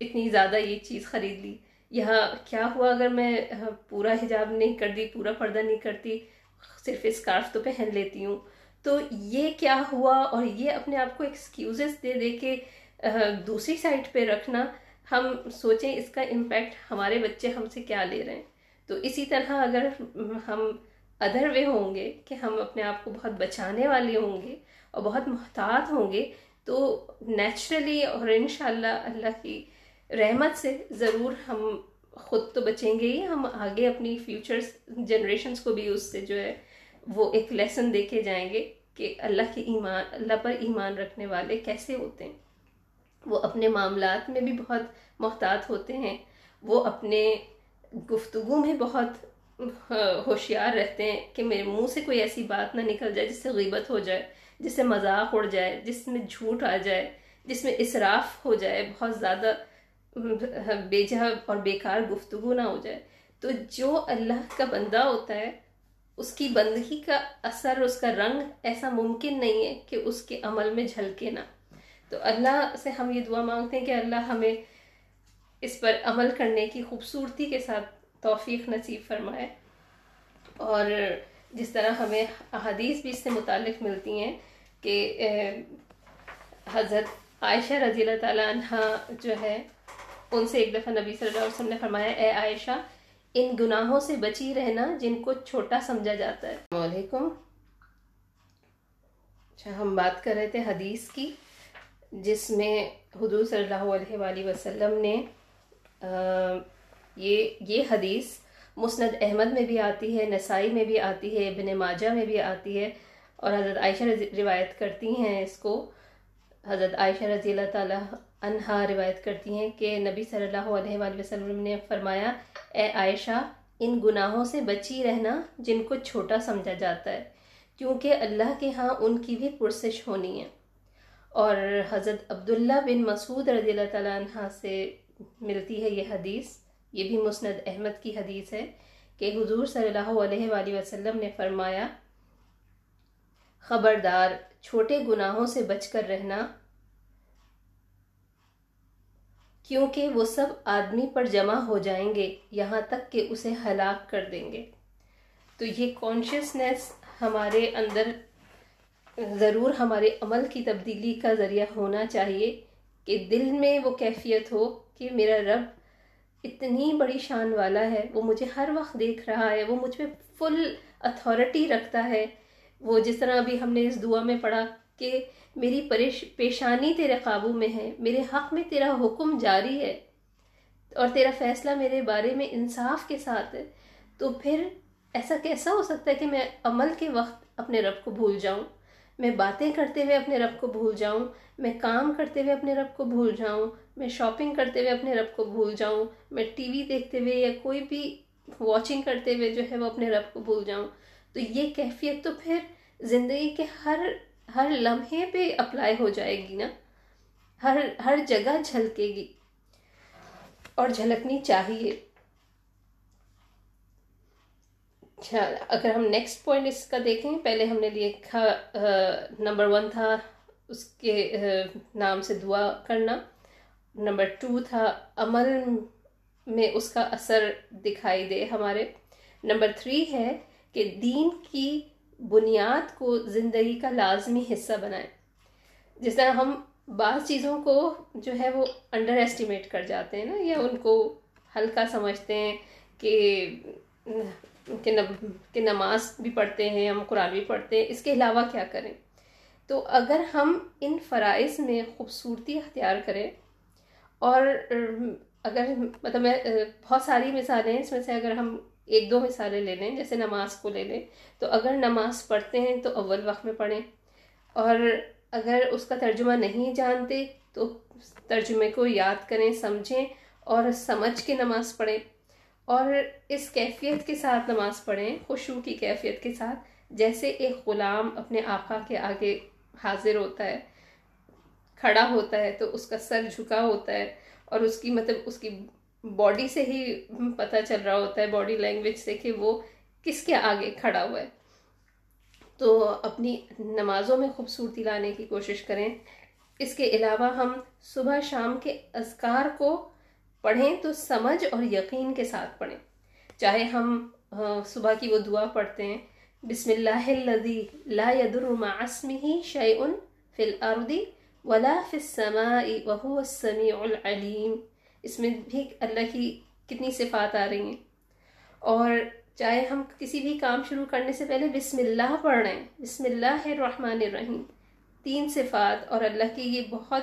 اتنی زیادہ یہ چیز خرید لی؟ یا کیا ہوا اگر میں پورا حجاب نہیں کر دی پورا پردہ نہیں کرتی، صرف اسکارف تو پہن لیتی ہوں؟ تو یہ کیا ہوا اور یہ اپنے آپ کو ایکسکیوزز دے دے کے دوسری سائٹ پہ رکھنا، ہم سوچیں اس کا امپیکٹ ہمارے بچے ہم سے کیا لے رہے ہیں۔ تو اسی طرح اگر ہم ادر وے ہوں گے، کہ ہم اپنے آپ کو بہت بچانے والے ہوں گے اور بہت محتاط ہوں گے، تو نیچرلی اور انشاءاللہ اللہ کی رحمت سے ضرور ہم خود تو بچیں گے ہی، ہم آگے اپنی فیوچرز جنریشنز کو بھی اس سے جو ہے وہ ایک لیسن دے کے جائیں گے کہ اللہ کے ایمان، اللہ پر ایمان رکھنے والے کیسے ہوتے ہیں۔ وہ اپنے معاملات میں بھی بہت محتاط ہوتے ہیں۔ وہ اپنے گفتگو میں بہت ہوشیار رہتے ہیں کہ میرے منہ سے کوئی ایسی بات نہ نکل جائے جس سے غیبت ہو جائے، جس سے مذاق اڑ جائے، جس میں جھوٹ آ جائے، جس میں اسراف ہو جائے، بہت زیادہ بے جہ اور بیکار گفتگو نہ ہو جائے۔ تو جو اللہ کا بندہ ہوتا ہے، اس کی بندگی کا اثر، اس کا رنگ ایسا ممکن نہیں ہے کہ اس کے عمل میں جھلکے نہ۔ تو اللہ سے ہم یہ دعا مانگتے ہیں کہ اللہ ہمیں اس پر عمل کرنے کی خوبصورتی کے ساتھ توفیق نصیب فرمائے۔ اور جس طرح ہمیں احادیث بھی اس سے متعلق ملتی ہیں کہ حضرت عائشہ رضی اللہ تعالیٰ عنہ جو ہے، ان سے ایک دفعہ نبی صلی اللہ علیہ وسلم نے فرمایا، اے عائشہ، ان گناہوں سے بچی رہنا جن کو چھوٹا سمجھا جاتا ہے۔ السلام علیکم۔ اچھا ہم بات کر رہے تھے حدیث کی۔ جس میں حضور صلی اللہ علیہ وآلہ وسلم نے یہ یہ حدیث مسند احمد میں بھی آتی ہے، نسائی میں بھی آتی ہے، ابن ماجہ میں بھی آتی ہے اور حضرت عائشہ روایت کرتی ہیں اس کو۔ حضرت عائشہ رضی اللہ تعالیٰ عنہا روایت کرتی ہیں کہ نبی صلی اللہ علیہ وآلہ وسلم نے فرمایا، اے عائشہ، ان گناہوں سے بچی رہنا جن کو چھوٹا سمجھا جاتا ہے، کیونکہ اللہ کے ہاں ان کی بھی پرسش ہونی ہے۔ اور حضرت عبداللہ بن مسعود رضی اللہ تعالیٰ عنہ سے ملتی ہے یہ حدیث۔ یہ بھی مسند احمد کی حدیث ہے کہ حضور صلی اللہ علیہ وآلہ وسلم نے فرمایا، خبردار، چھوٹے گناہوں سے بچ کر رہنا، کیونکہ وہ سب آدمی پر جمع ہو جائیں گے، یہاں تک کہ اسے ہلاک کر دیں گے۔ تو یہ کانشیسنیس ہمارے اندر ضرور ہمارے عمل کی تبدیلی کا ذریعہ ہونا چاہیے کہ دل میں وہ کیفیت ہو کہ میرا رب اتنی بڑی شان والا ہے، وہ مجھے ہر وقت دیکھ رہا ہے، وہ مجھ پہ فل اتھارٹی رکھتا ہے۔ وہ جس طرح ابھی ہم نے اس دعا میں پڑھا کہ میری پریش، پیشانی تیرے قابو میں ہے، میرے حق میں تیرا حکم جاری ہے اور تیرا فیصلہ میرے بارے میں انصاف کے ساتھ ہے۔ تو پھر ایسا کیسا ہو سکتا ہے کہ میں عمل کے وقت اپنے رب کو بھول جاؤں؟ میں باتیں کرتے ہوئے اپنے رب کو بھول جاؤں، میں کام کرتے ہوئے اپنے رب کو بھول جاؤں، میں شاپنگ کرتے ہوئے اپنے رب کو بھول جاؤں، میں ٹی وی دیکھتے ہوئے یا کوئی بھی واچنگ کرتے ہوئے جو ہے وہ اپنے رب کو بھول جاؤں۔ تو یہ کیفیت تو پھر زندگی کے ہر ہر لمحے پہ اپلائی ہو جائے گی نا؟ ہر ہر جگہ جھلکے گی۔ اور جھلکنی چاہیے اچھا اچھا، اگر ہم نیکسٹ پوائنٹ اس کا دیکھیں، پہلے ہم نے لکھا نمبر ون تھا اس کے نام سے دعا کرنا۔ نمبر ٹو تھا عمل میں اس کا اثر دکھائی دے ہمارے۔ نمبر تھری ہے کہ دین کی بنیاد کو زندگی کا لازمی حصہ بنائیں۔ جس طرح ہم بعض چیزوں کو جو ہے وہ انڈر ایسٹیمیٹ کر جاتے ہیں نا، یا ان کو ہلکا سمجھتے ہیں کہ کہ نماز بھی پڑھتے ہیں ہم قرآن بھی پڑھتے ہیں، اس کے علاوہ کیا کریں؟ تو اگر ہم ان فرائض میں خوبصورتی اختیار کریں، اور اگر مطلب میں، بہت ساری مثالیں ہیں، اس میں سے اگر ہم ایک دو مثالیں لے لیں، جیسے نماز کو لے لیں، تو اگر نماز پڑھتے ہیں تو اول وقت میں پڑھیں، اور اگر اس کا ترجمہ نہیں جانتے تو ترجمے کو یاد کریں، سمجھیں، اور سمجھ کے نماز پڑھیں۔ اور اس کیفیت کے ساتھ نماز پڑھیں خوشو کی کیفیت کے ساتھ، جیسے ایک غلام اپنے آقا کے آگے حاضر ہوتا ہے، کھڑا ہوتا ہے تو اس کا سر جھکا ہوتا ہے اور اس کی مطلب اس کی باڈی سے ہی پتہ چل رہا ہوتا ہے، باڈی لینگویج سے کہ وہ کس کے آگے کھڑا ہوا ہے۔ تو اپنی نمازوں میں خوبصورتی لانے کی کوشش کریں۔ اس کے علاوہ ہم صبح شام کے اذکار کو پڑھیں تو سمجھ اور یقین کے ساتھ پڑھیں۔ چاہے ہم صبح کی وہ دعا پڑھتے ہیں، بسم اللہ الذي لا يضر مع اسمه شيء في الارض ولا في السماء وهو السميع العليم اس میں بھی اللہ کی کتنی صفات آ رہی ہیں۔ اور چاہے ہم کسی بھی کام شروع کرنے سے پہلے بسم اللہ پڑھ رہے ہیں۔ بسم اللہ الرحمن الرحیم۔ تین صفات اور اللہ کی یہ بہت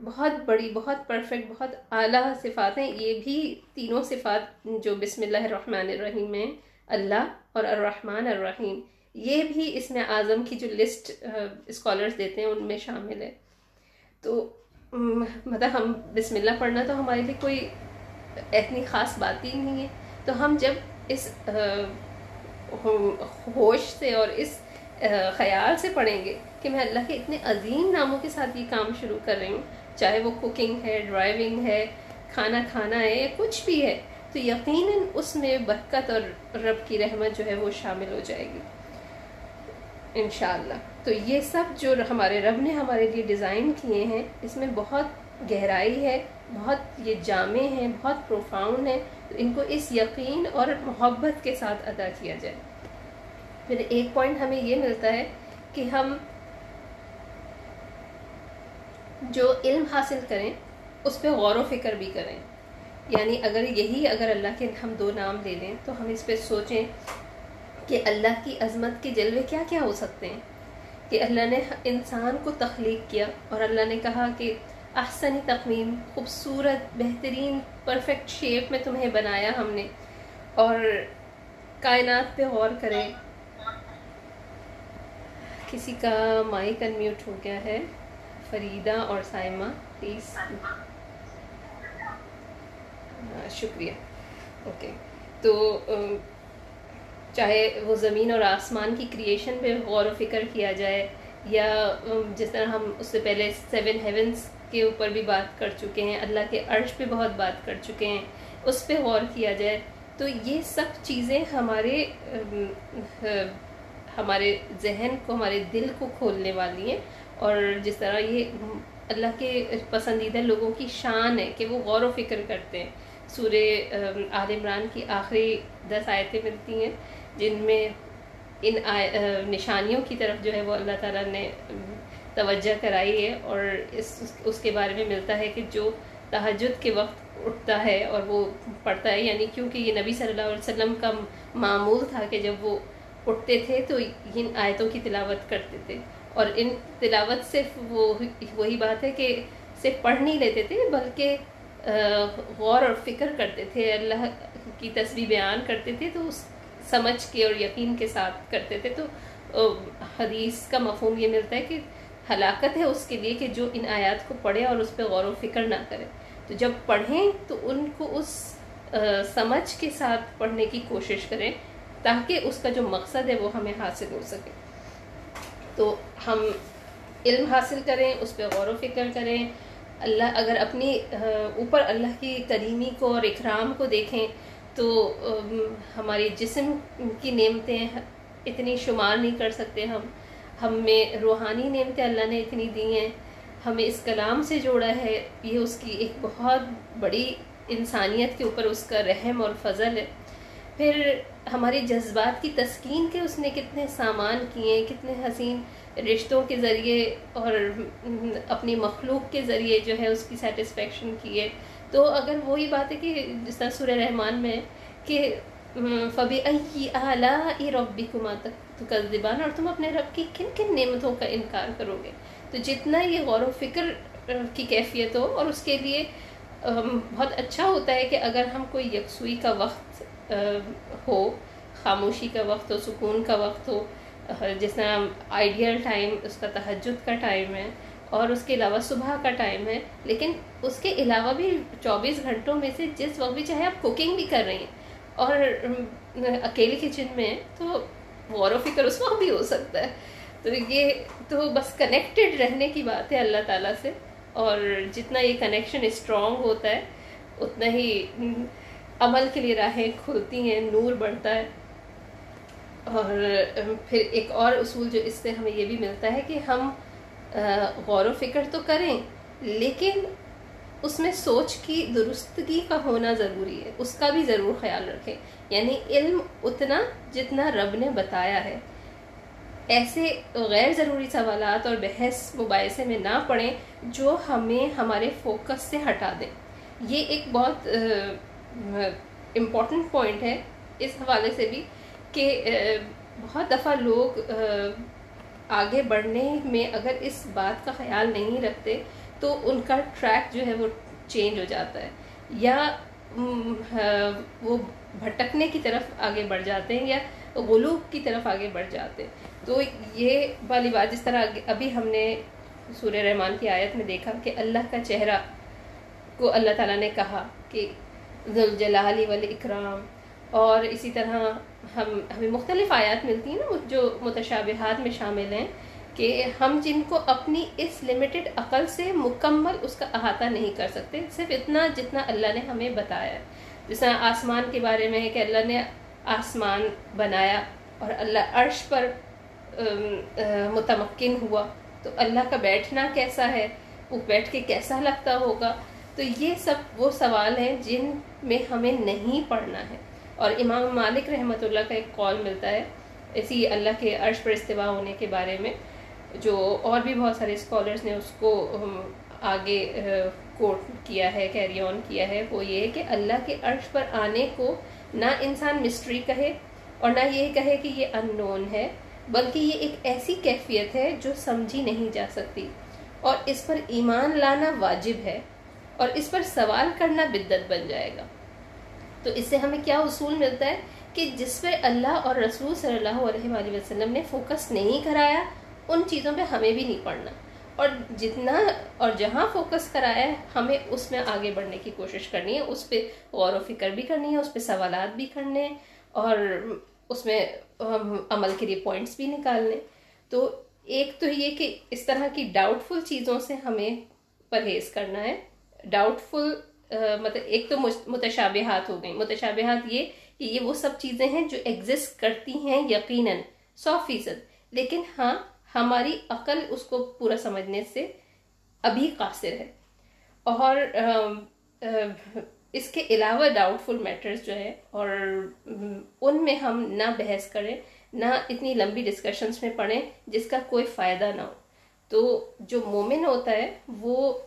بہت بڑی، بہت پرفیکٹ بہت اعلیٰ صفات ہیں۔ یہ بھی تینوں صفات جو بسم اللہ الرحمن الرحیم میں اللہ اور الرحمن الرحیم۔ یہ بھی اس میں اعظم کی جو لسٹ اسکالرس دیتے ہیں، ان میں شامل ہے۔ تو مطلب ہم بسم اللہ پڑھنا تو ہمارے لیے کوئی اتنی خاص بات ہی نہیں ہے۔ تو ہم جب اس ہوش سے اور اس خیال سے پڑھیں گے کہ میں اللہ کے اتنے عظیم ناموں کے ساتھ یہ کام شروع کر رہی ہوں چاہے وہ کوکنگ ہے ڈرائیونگ ہے، کھانا کھانا ہے یا کچھ بھی ہے، تو یقیناً اس میں برکت اور رب کی رحمت جو ہے وہ شامل ہو جائے گی۔ انشاءاللہ۔ تو یہ سب جو ہمارے رب نے ہمارے لیے ڈیزائن کیے ہیں، اس میں بہت گہرائی ہے، بہت یہ جامع ہیں، بہت پروفاؤنڈ ہیں۔ تو ان کو اس یقین اور محبت کے ساتھ ادا کیا جائے۔ پھر ایک پوائنٹ ہمیں یہ ملتا ہے کہ ہم جو علم حاصل کریں، اس پہ غور و فکر بھی کریں۔ یعنی اگر یہی اگر اللہ کے ہم دو نام لے لیں، تو ہم اس پہ سوچیں کہ اللہ کی عظمت کے جلوے کیا کیا ہو سکتے ہیں۔ کہ اللہ نے انسان کو تخلیق کیا اور اللہ نے کہا کہ احسنی تقویم، خوبصورت، بہترین پرفیکٹ شیپ میں تمہیں بنایا ہم نے۔ اور کائنات پہ غور کریں۔ کسی کا مائک انمیوٹ ہو گیا ہے۔ فریدہ اور سائمہ پلیز شکریہ. اوکے تو چاہے وہ زمین اور آسمان کی کریشن پہ غور و فکر کیا جائے یا جس طرح ہم اس سے پہلے سیون ہیونس کے اوپر بھی بات کر چکے ہیں، اللہ کے عرش پہ بہت بات کر چکے ہیں، اس پہ غور کیا جائے، تو یہ سب چیزیں ہمارے ہمارے ذہن کو، ہمارے دل کو کھولنے والی ہیں۔ اور جس طرح یہ اللہ کے پسندیدہ لوگوں کی شان ہے کہ وہ غور و فکر کرتے ہیں۔ سورہ آل عمران کی آخری دس آیتیں ملتی ہیں، جن میں ان نشانیوں کی طرف جو ہے وہ اللہ تعالیٰ نے توجہ کرائی ہے اور اس اس کے بارے میں ملتا ہے کہ جو تہجد کے وقت اٹھتا ہے اور وہ پڑھتا ہے یعنی کیونکہ یہ نبی صلی اللہ علیہ وسلم کا معمول تھا کہ جب وہ اٹھتے تھے تو ان آیتوں کی تلاوت کرتے تھے۔ اور ان تلاوت صرف وہ وہی بات ہے کہ صرف پڑھ نہیں لیتے تھے، بلکہ غور اور فکر کرتے تھے، اللہ کی تصویر بیان کرتے تھے، تو اس سمجھ کے اور یقین کے ساتھ کرتے تھے۔ تو حدیث کا مفہوم یہ ملتا ہے کہ ہلاکت ہے اس کے لیے کہ جو ان آیات کو پڑھے اور اس پہ غور و فکر نہ کرے۔ تو جب پڑھیں تو ان کو اس سمجھ کے ساتھ پڑھنے کی کوشش کریں تاکہ اس کا جو مقصد ہے وہ ہمیں حاصل ہو سکے۔ تو ہم علم حاصل کریں، اس پہ غور و فکر کریں۔ اللہ، اگر اپنی اوپر اللہ کی کریمی کو اور اکرام کو دیکھیں تو ہماری جسم کی نعمتیں اتنی شمار نہیں کر سکتے۔ ہم ہم میں روحانی نعمتیں اللہ نے اتنی دی ہیں۔ ہمیں اس کلام سے جوڑا ہے۔ یہ اس کی ایک بہت بڑی انسانیت کے اوپر اس کا رحم اور فضل ہے۔ پھر ہمارے جذبات کی تسکین کے اس نے کتنے سامان کیے، کتنے حسین رشتوں کے ذریعے اور اپنی مخلوق کے ذریعے جو ہے اس کی سیٹسفیکشن کیے۔ تو اگر وہی بات ہے کہ جس طرح سورہ رحمان میں کہ فبی اعلیٰ ربی کما تک اور تم اپنے رب کی کن کن نعمتوں کا انکار کرو گے؟ تو جتنا یہ غور و فکر کی کیفیت ہو اور اس کے لیے بہت اچھا ہوتا ہے کہ اگر ہم کوئی یکسوئی کا وقت ہو، خاموشی کا وقت ہو، سکون کا وقت ہو جس طرح آئیڈیل ٹائم اس کا تہجد کا ٹائم ہے، اور اس کے علاوہ صبح کا ٹائم ہے، لیکن اس کے علاوہ بھی چوبیس گھنٹوں میں سے جس وقت بھی چاہے آپ کوکنگ بھی کر رہی ہیں، اور اکیلے کچن میں تو غور و فکر اس وقت بھی ہو سکتا ہے۔ تو یہ تو بس کنیکٹڈ رہنے کی بات ہے اللہ تعالیٰ سے، اور جتنا یہ کنیکشن اسٹرانگ ہوتا ہے، اتنا ہی عمل کے لیے راہیں کھلتی ہیں، نور بڑھتا ہے۔ اور پھر ایک اور اصول جو اس سے ہمیں یہ بھی ملتا ہے کہ ہم غور و فکر تو کریں، لیکن اس میں سوچ کی درستگی کا ہونا ضروری ہے۔ اس کا بھی ضرور خیال رکھیں۔ یعنی علم اتنا جتنا رب نے بتایا ہے۔ ایسے غیر ضروری سوالات اور بحث مباحثے میں نہ پڑیں جو ہمیں، ہمارے فوکس سے ہٹا دیں۔ یہ ایک بہت امپورٹنٹ پوائنٹ ہے اس حوالے سے بھی کہ بہت دفعہ لوگ آگے بڑھنے میں اگر اس بات کا خیال نہیں رکھتے تو ان کا ٹریک جو ہے وہ چینج ہو جاتا ہے یا وہ بھٹکنے کی طرف آگے بڑھ جاتے ہیں یا غلوب کی طرف آگے بڑھ جاتے ہیں۔ تو یہ والی بات، جس طرح ابھی ہم نے سورہ رحمان کی آیت میں دیکھا کہ اللہ کا چہرہ کو اللہ تعالیٰ نے کہا کہ ذوالجلال والاکرام اور اسی طرح ہم، ہمیں مختلف آیات ملتی ہیں نا جو متشابہات میں شامل ہیں کہ ہم جن کو اپنی اس لمیٹڈ عقل سے مکمل اس کا احاطہ نہیں کر سکتے، صرف اتنا جتنا اللہ نے ہمیں بتایا۔ جس طرح آسمان کے بارے میں ہے کہ اللہ نے آسمان بنایا اور اللہ عرش پر متمکن ہوا، تو اللہ کا بیٹھنا کیسا ہے؟ وہ بیٹھ کے کیسا لگتا ہوگا؟ تو یہ سب وہ سوال ہیں جن میں ہمیں نہیں پڑھنا ہے۔ اور امام مالک رحمۃ اللہ کا ایک کال ملتا ہے، اسی اللہ کے عرش پر استفاع ہونے کے بارے میں، جو اور بھی بہت سارے اسکالرس نے اس کو آگے کوٹ کیا ہے کیری آن کیا ہے۔ وہ یہ ہے کہ اللہ کے عرش پر آنے کو نہ انسان مسٹری کہے اور نہ یہ کہے کہ یہ ان نون ہے، بلکہ یہ ایک ایسی کیفیت ہے جو سمجھی نہیں جا سکتی۔ اور اس پر ایمان لانا واجب ہے۔ اور اس پر سوال کرنا بدت بن جائے گا۔ تو اس سے ہمیں کیا اصول ملتا ہے کہ جس پہ اللہ اور رسول صلی اللہ علیہ وآلہ وسلم نے فوکس نہیں کرایا، ان چیزوں پہ ہمیں بھی نہیں پڑھنا۔ اور جتنا اور جہاں فوکس کرایا ہے، ہمیں اس میں آگے بڑھنے کی کوشش کرنی ہے۔ اس پہ غور و فکر بھی کرنی ہے، اس پہ سوالات بھی کرنے اور اس میں عمل کے لیے پوائنٹس بھی نکالنے۔ تو ایک تو یہ کہ اس طرح کی ڈاؤٹ فل چیزوں سے ہمیں پرہیز کرنا ہے۔ ڈاؤٹ فل مطلب ایک تو متشابہات ہو گئیں۔ متشابہات یہ کہ یہ وہ سب چیزیں ہیں جو ایگزسٹ کرتی ہیں یقیناً، سو فیصد۔ لیکن ہاں ہماری عقل اس کو پورا سمجھنے سے ابھی قاصر ہے۔ اور اس کے علاوہ ڈاؤٹ فل میٹرز جو ہے، اور ان میں ہم نہ بحث کریں، نہ اتنی لمبی ڈسکشنز میں پڑھیں جس کا کوئی فائدہ نہ ہو۔ تو جو مومن ہوتا ہے، وہ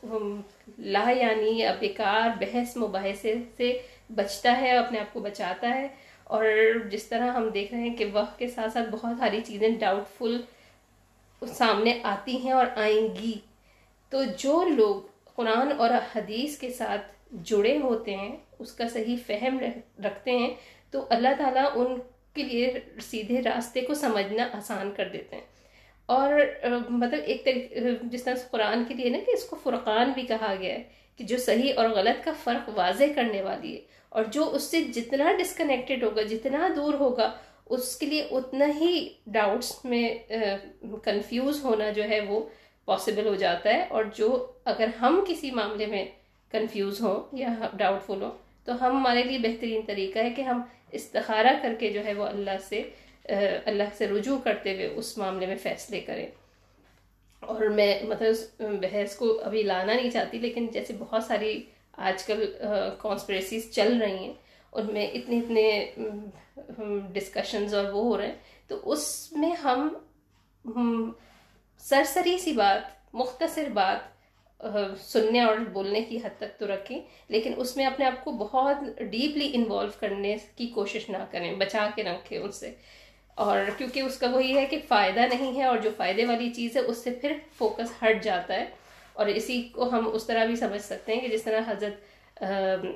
لا یعنی یا بیکار بحث، مباحثے سے بچتا ہے، اپنے آپ کو بچاتا ہے۔ اور جس طرح ہم دیکھ رہے ہیں کہ وقت کے ساتھ ساتھ بہت ساری چیزیں ڈاؤٹ فل سامنے آتی ہیں اور آئیں گی۔ تو جو لوگ قرآن اور حدیث کے ساتھ جڑے ہوتے ہیں، اس کا صحیح فہم رکھتے ہیں، تو اللہ تعالیٰ ان کے لیے سیدھے راستے کو سمجھنا آسان کر دیتے ہیں۔ اور مطلب ایک طریقے جس طرح قرآن کے لیے نا کہ اس کو فرقان بھی کہا گیا ہے کہ جو صحیح اور غلط کا فرق واضح کرنے والی ہے، اور جو اس سے جتنا ڈسکنیکٹڈ ہوگا، جتنا دور ہوگا، اس کے لیے اتنا ہی ڈاؤٹس میں کنفیوز ہونا جو ہے وہ پاسبل ہو جاتا ہے۔ اور جو اگر ہم کسی معاملے میں کنفیوز ہوں یا ڈاؤٹ فل ہوں، تو ہم ہمارے لیے بہترین طریقہ ہے کہ ہم استخارہ کر کے جو ہے وہ اللہ سے اللہ سے رجوع کرتے ہوئے اس معاملے میں فیصلے کریں۔ اور میں مطلب بحث کو ابھی لانا نہیں چاہتی، لیکن جیسے بہت ساری آج کل کانسپریسیز چل رہی ہیں ان میں اتنے اتنے ڈسکشنز اور وہ ہو رہے ہیں، تو اس میں ہم سرسری سی بات، مختصر بات سننے اور بولنے کی حد تک تو رکھیں، لیکن اس میں اپنے آپ کو بہت ڈیپلی انوالو کرنے کی کوشش نہ کریں، بچا کے رکھیں ان سے۔ اور کیونکہ اس کا وہی ہے کہ فائدہ نہیں ہے اور جو فائدے والی چیز ہے، اس سے پھر فوکس ہٹ جاتا ہے۔ اور اسی کو ہم اس طرح بھی سمجھ سکتے ہیں کہ جس طرح حضرت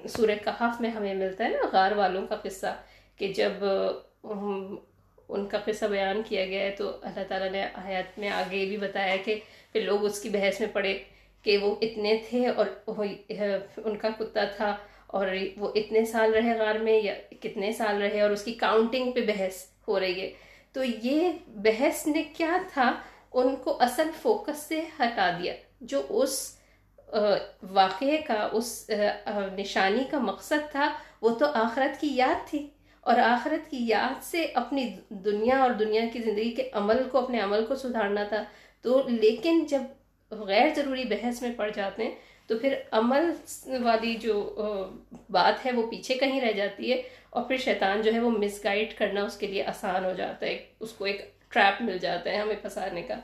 سورہ کہف میں ہمیں ملتا ہے نا، غار والوں کا قصہ، کہ جب ان کا قصہ بیان کیا گیا ہے تو اللہ تعالیٰ نے آیات میں آگے بھی بتایا کہ پھر لوگ اس کی بحث میں پڑے کہ وہ اتنے تھے اور ان کا کتا تھا اور وہ اتنے سال رہے غار میں یا کتنے سال رہے اور اس کی کاؤنٹنگ پہ بحث۔ ہو رہی ہے۔ تو یہ بحث نے کیا تھا؟ ان کو اصل فوکس سے ہٹا دیا، جو اس واقعے کا، اس نشانی کا مقصد تھا۔ وہ تو آخرت کی یاد تھی۔ اور آخرت کی یاد سے اپنی دنیا اور دنیا کی زندگی کے عمل کو، اپنے عمل کو سدھارنا تھا۔ تو لیکن جب غیر ضروری بحث میں پڑ جاتے ہیں، تو پھر عمل والی جو بات ہے، وہ پیچھے کہیں رہ جاتی ہے۔ اور پھر شیطان جو ہے وہ مس گائڈ کرنا اس کے لیے آسان ہو جاتا ہے، اس کو ایک ٹریپ مل جاتا ہے ہمیں پھنسانے کا۔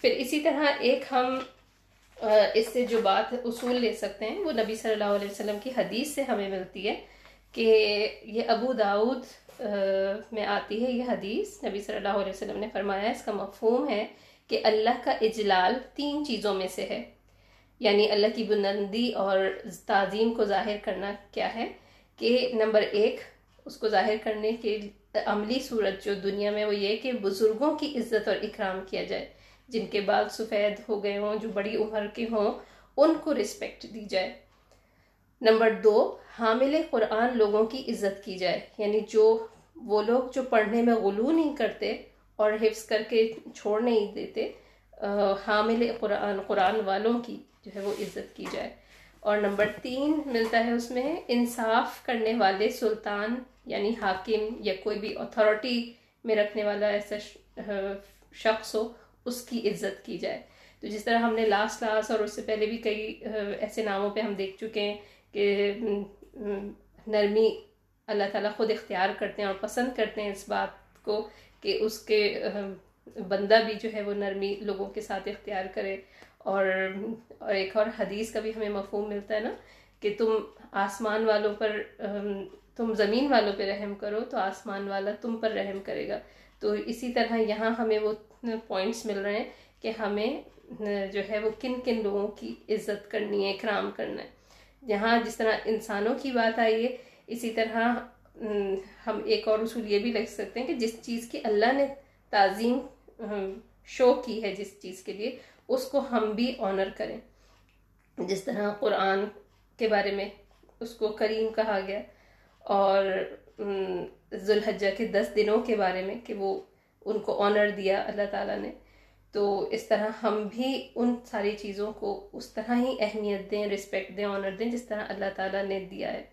پھر اسی طرح ایک ہم اس سے جو بات اصول لے سکتے ہیں، وہ نبی صلی اللہ علیہ وسلم کی حدیث سے ہمیں ملتی ہے کہ یہ ابو داود میں آتی ہے یہ حدیث۔ نبی صلی اللہ علیہ وسلم نے فرمایا، اس کا مفہوم ہے کہ اللہ کا اجلال تین چیزوں میں سے ہے۔ یعنی اللہ کی بلندی اور تعظیم کو ظاہر کرنا کیا ہے؟ کہ نمبر ایک اس کو ظاہر کرنے کے عملی صورت جو دنیا میں وہ یہ کہ بزرگوں کی عزت اور اکرام کیا جائے، جن کے بعد سفید ہو گئے ہوں، جو بڑی عمر کے ہوں، ان کو رسپیکٹ دی جائے۔ نمبر دو، حامل قرآن لوگوں کی عزت کی جائے۔ یعنی جو وہ لوگ جو پڑھنے میں غلو نہیں کرتے اور حفظ کر کے چھوڑ نہیں دیتے حامل قرآن قرآن والوں کی جو ہے وہ عزت کی جائے۔ اور نمبر تین ملتا ہے اس میں انصاف کرنے والے سلطان یعنی حاکم یا کوئی بھی اتھارٹی میں رکھنے والا ایسا شخص ہو، اس کی عزت کی جائے۔ تو جس طرح ہم نے لاسٹ کلاس اور اس سے پہلے بھی کئی ایسے ناموں پہ ہم دیکھ چکے ہیں کہ نرمی اللہ تعالیٰ خود اختیار کرتے ہیں اور پسند کرتے ہیں اس بات کو کہ اس کے بندہ بھی جو ہے وہ نرمی لوگوں کے ساتھ اختیار کرے۔ اور اور ایک اور حدیث کا بھی ہمیں مفہوم ملتا ہے نا کہ تم آسمان والوں پر تم زمین والوں پہ رحم کرو تو آسمان والا تم پر رحم کرے گا۔ تو اسی طرح یہاں ہمیں وہ پوائنٹس مل رہے ہیں کہ ہمیں جو ہے وہ کن کن لوگوں کی عزت کرنی ہے، اکرام کرنا ہے۔ یہاں جس طرح انسانوں کی بات آئی ہے، اسی طرح ہم ایک اور اصول یہ بھی لگ سکتے ہیں کہ جس چیز کی اللہ نے تعظیم شو کی ہے، جس چیز کے لیے اس کو ہم بھی آنر کریں۔ جس طرح قرآن کے بارے میں اس کو کریم کہا گیا اور ذوالحجہ کے دس دنوں کے بارے میں کہ وہ ان کو آنر دیا اللہ تعالیٰ نے۔ تو اس طرح ہم بھی ان ساری چیزوں کو اس طرح ہی اہمیت دیں رسپیکٹ دیں آنر دیں جس طرح اللہ تعالیٰ نے دیا ہے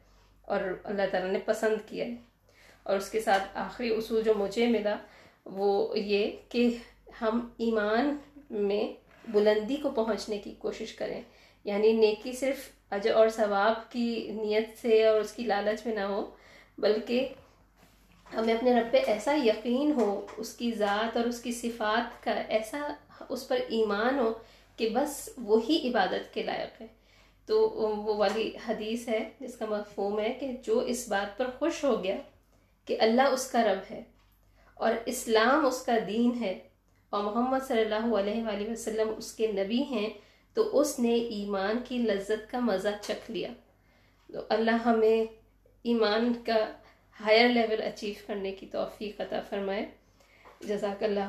اور اللہ تعالیٰ نے پسند کیا ہے۔ اور اس کے ساتھ آخری اصول جو مجھے ملا وہ یہ کہ ہم ایمان میں بلندی کو پہنچنے کی کوشش کریں۔ یعنی نیکی صرف اجر اور ثواب کی نیت سے اور اس کی لالچ میں نہ ہو، بلکہ ہمیں اپنے رب پہ ایسا یقین ہو، اس کی ذات اور اس کی صفات کا ایسا اس پر ایمان ہو کہ بس وہی عبادت کے لائق ہے۔ تو وہ والی حدیث ہے جس کا مفہوم ہے کہ جو اس بات پر خوش ہو گیا کہ اللہ اس کا رب ہے اور اسلام اس کا دین ہے اور محمد صلی اللہ علیہ وآلہ وسلم اس کے نبی ہیں، تو اس نے ایمان کی لذت کا مزہ چکھ لیا۔ تو اللہ ہمیں ایمان کا ہائر لیول اچیو کرنے کی توفیق عطا فرمائے۔ جزاک اللہ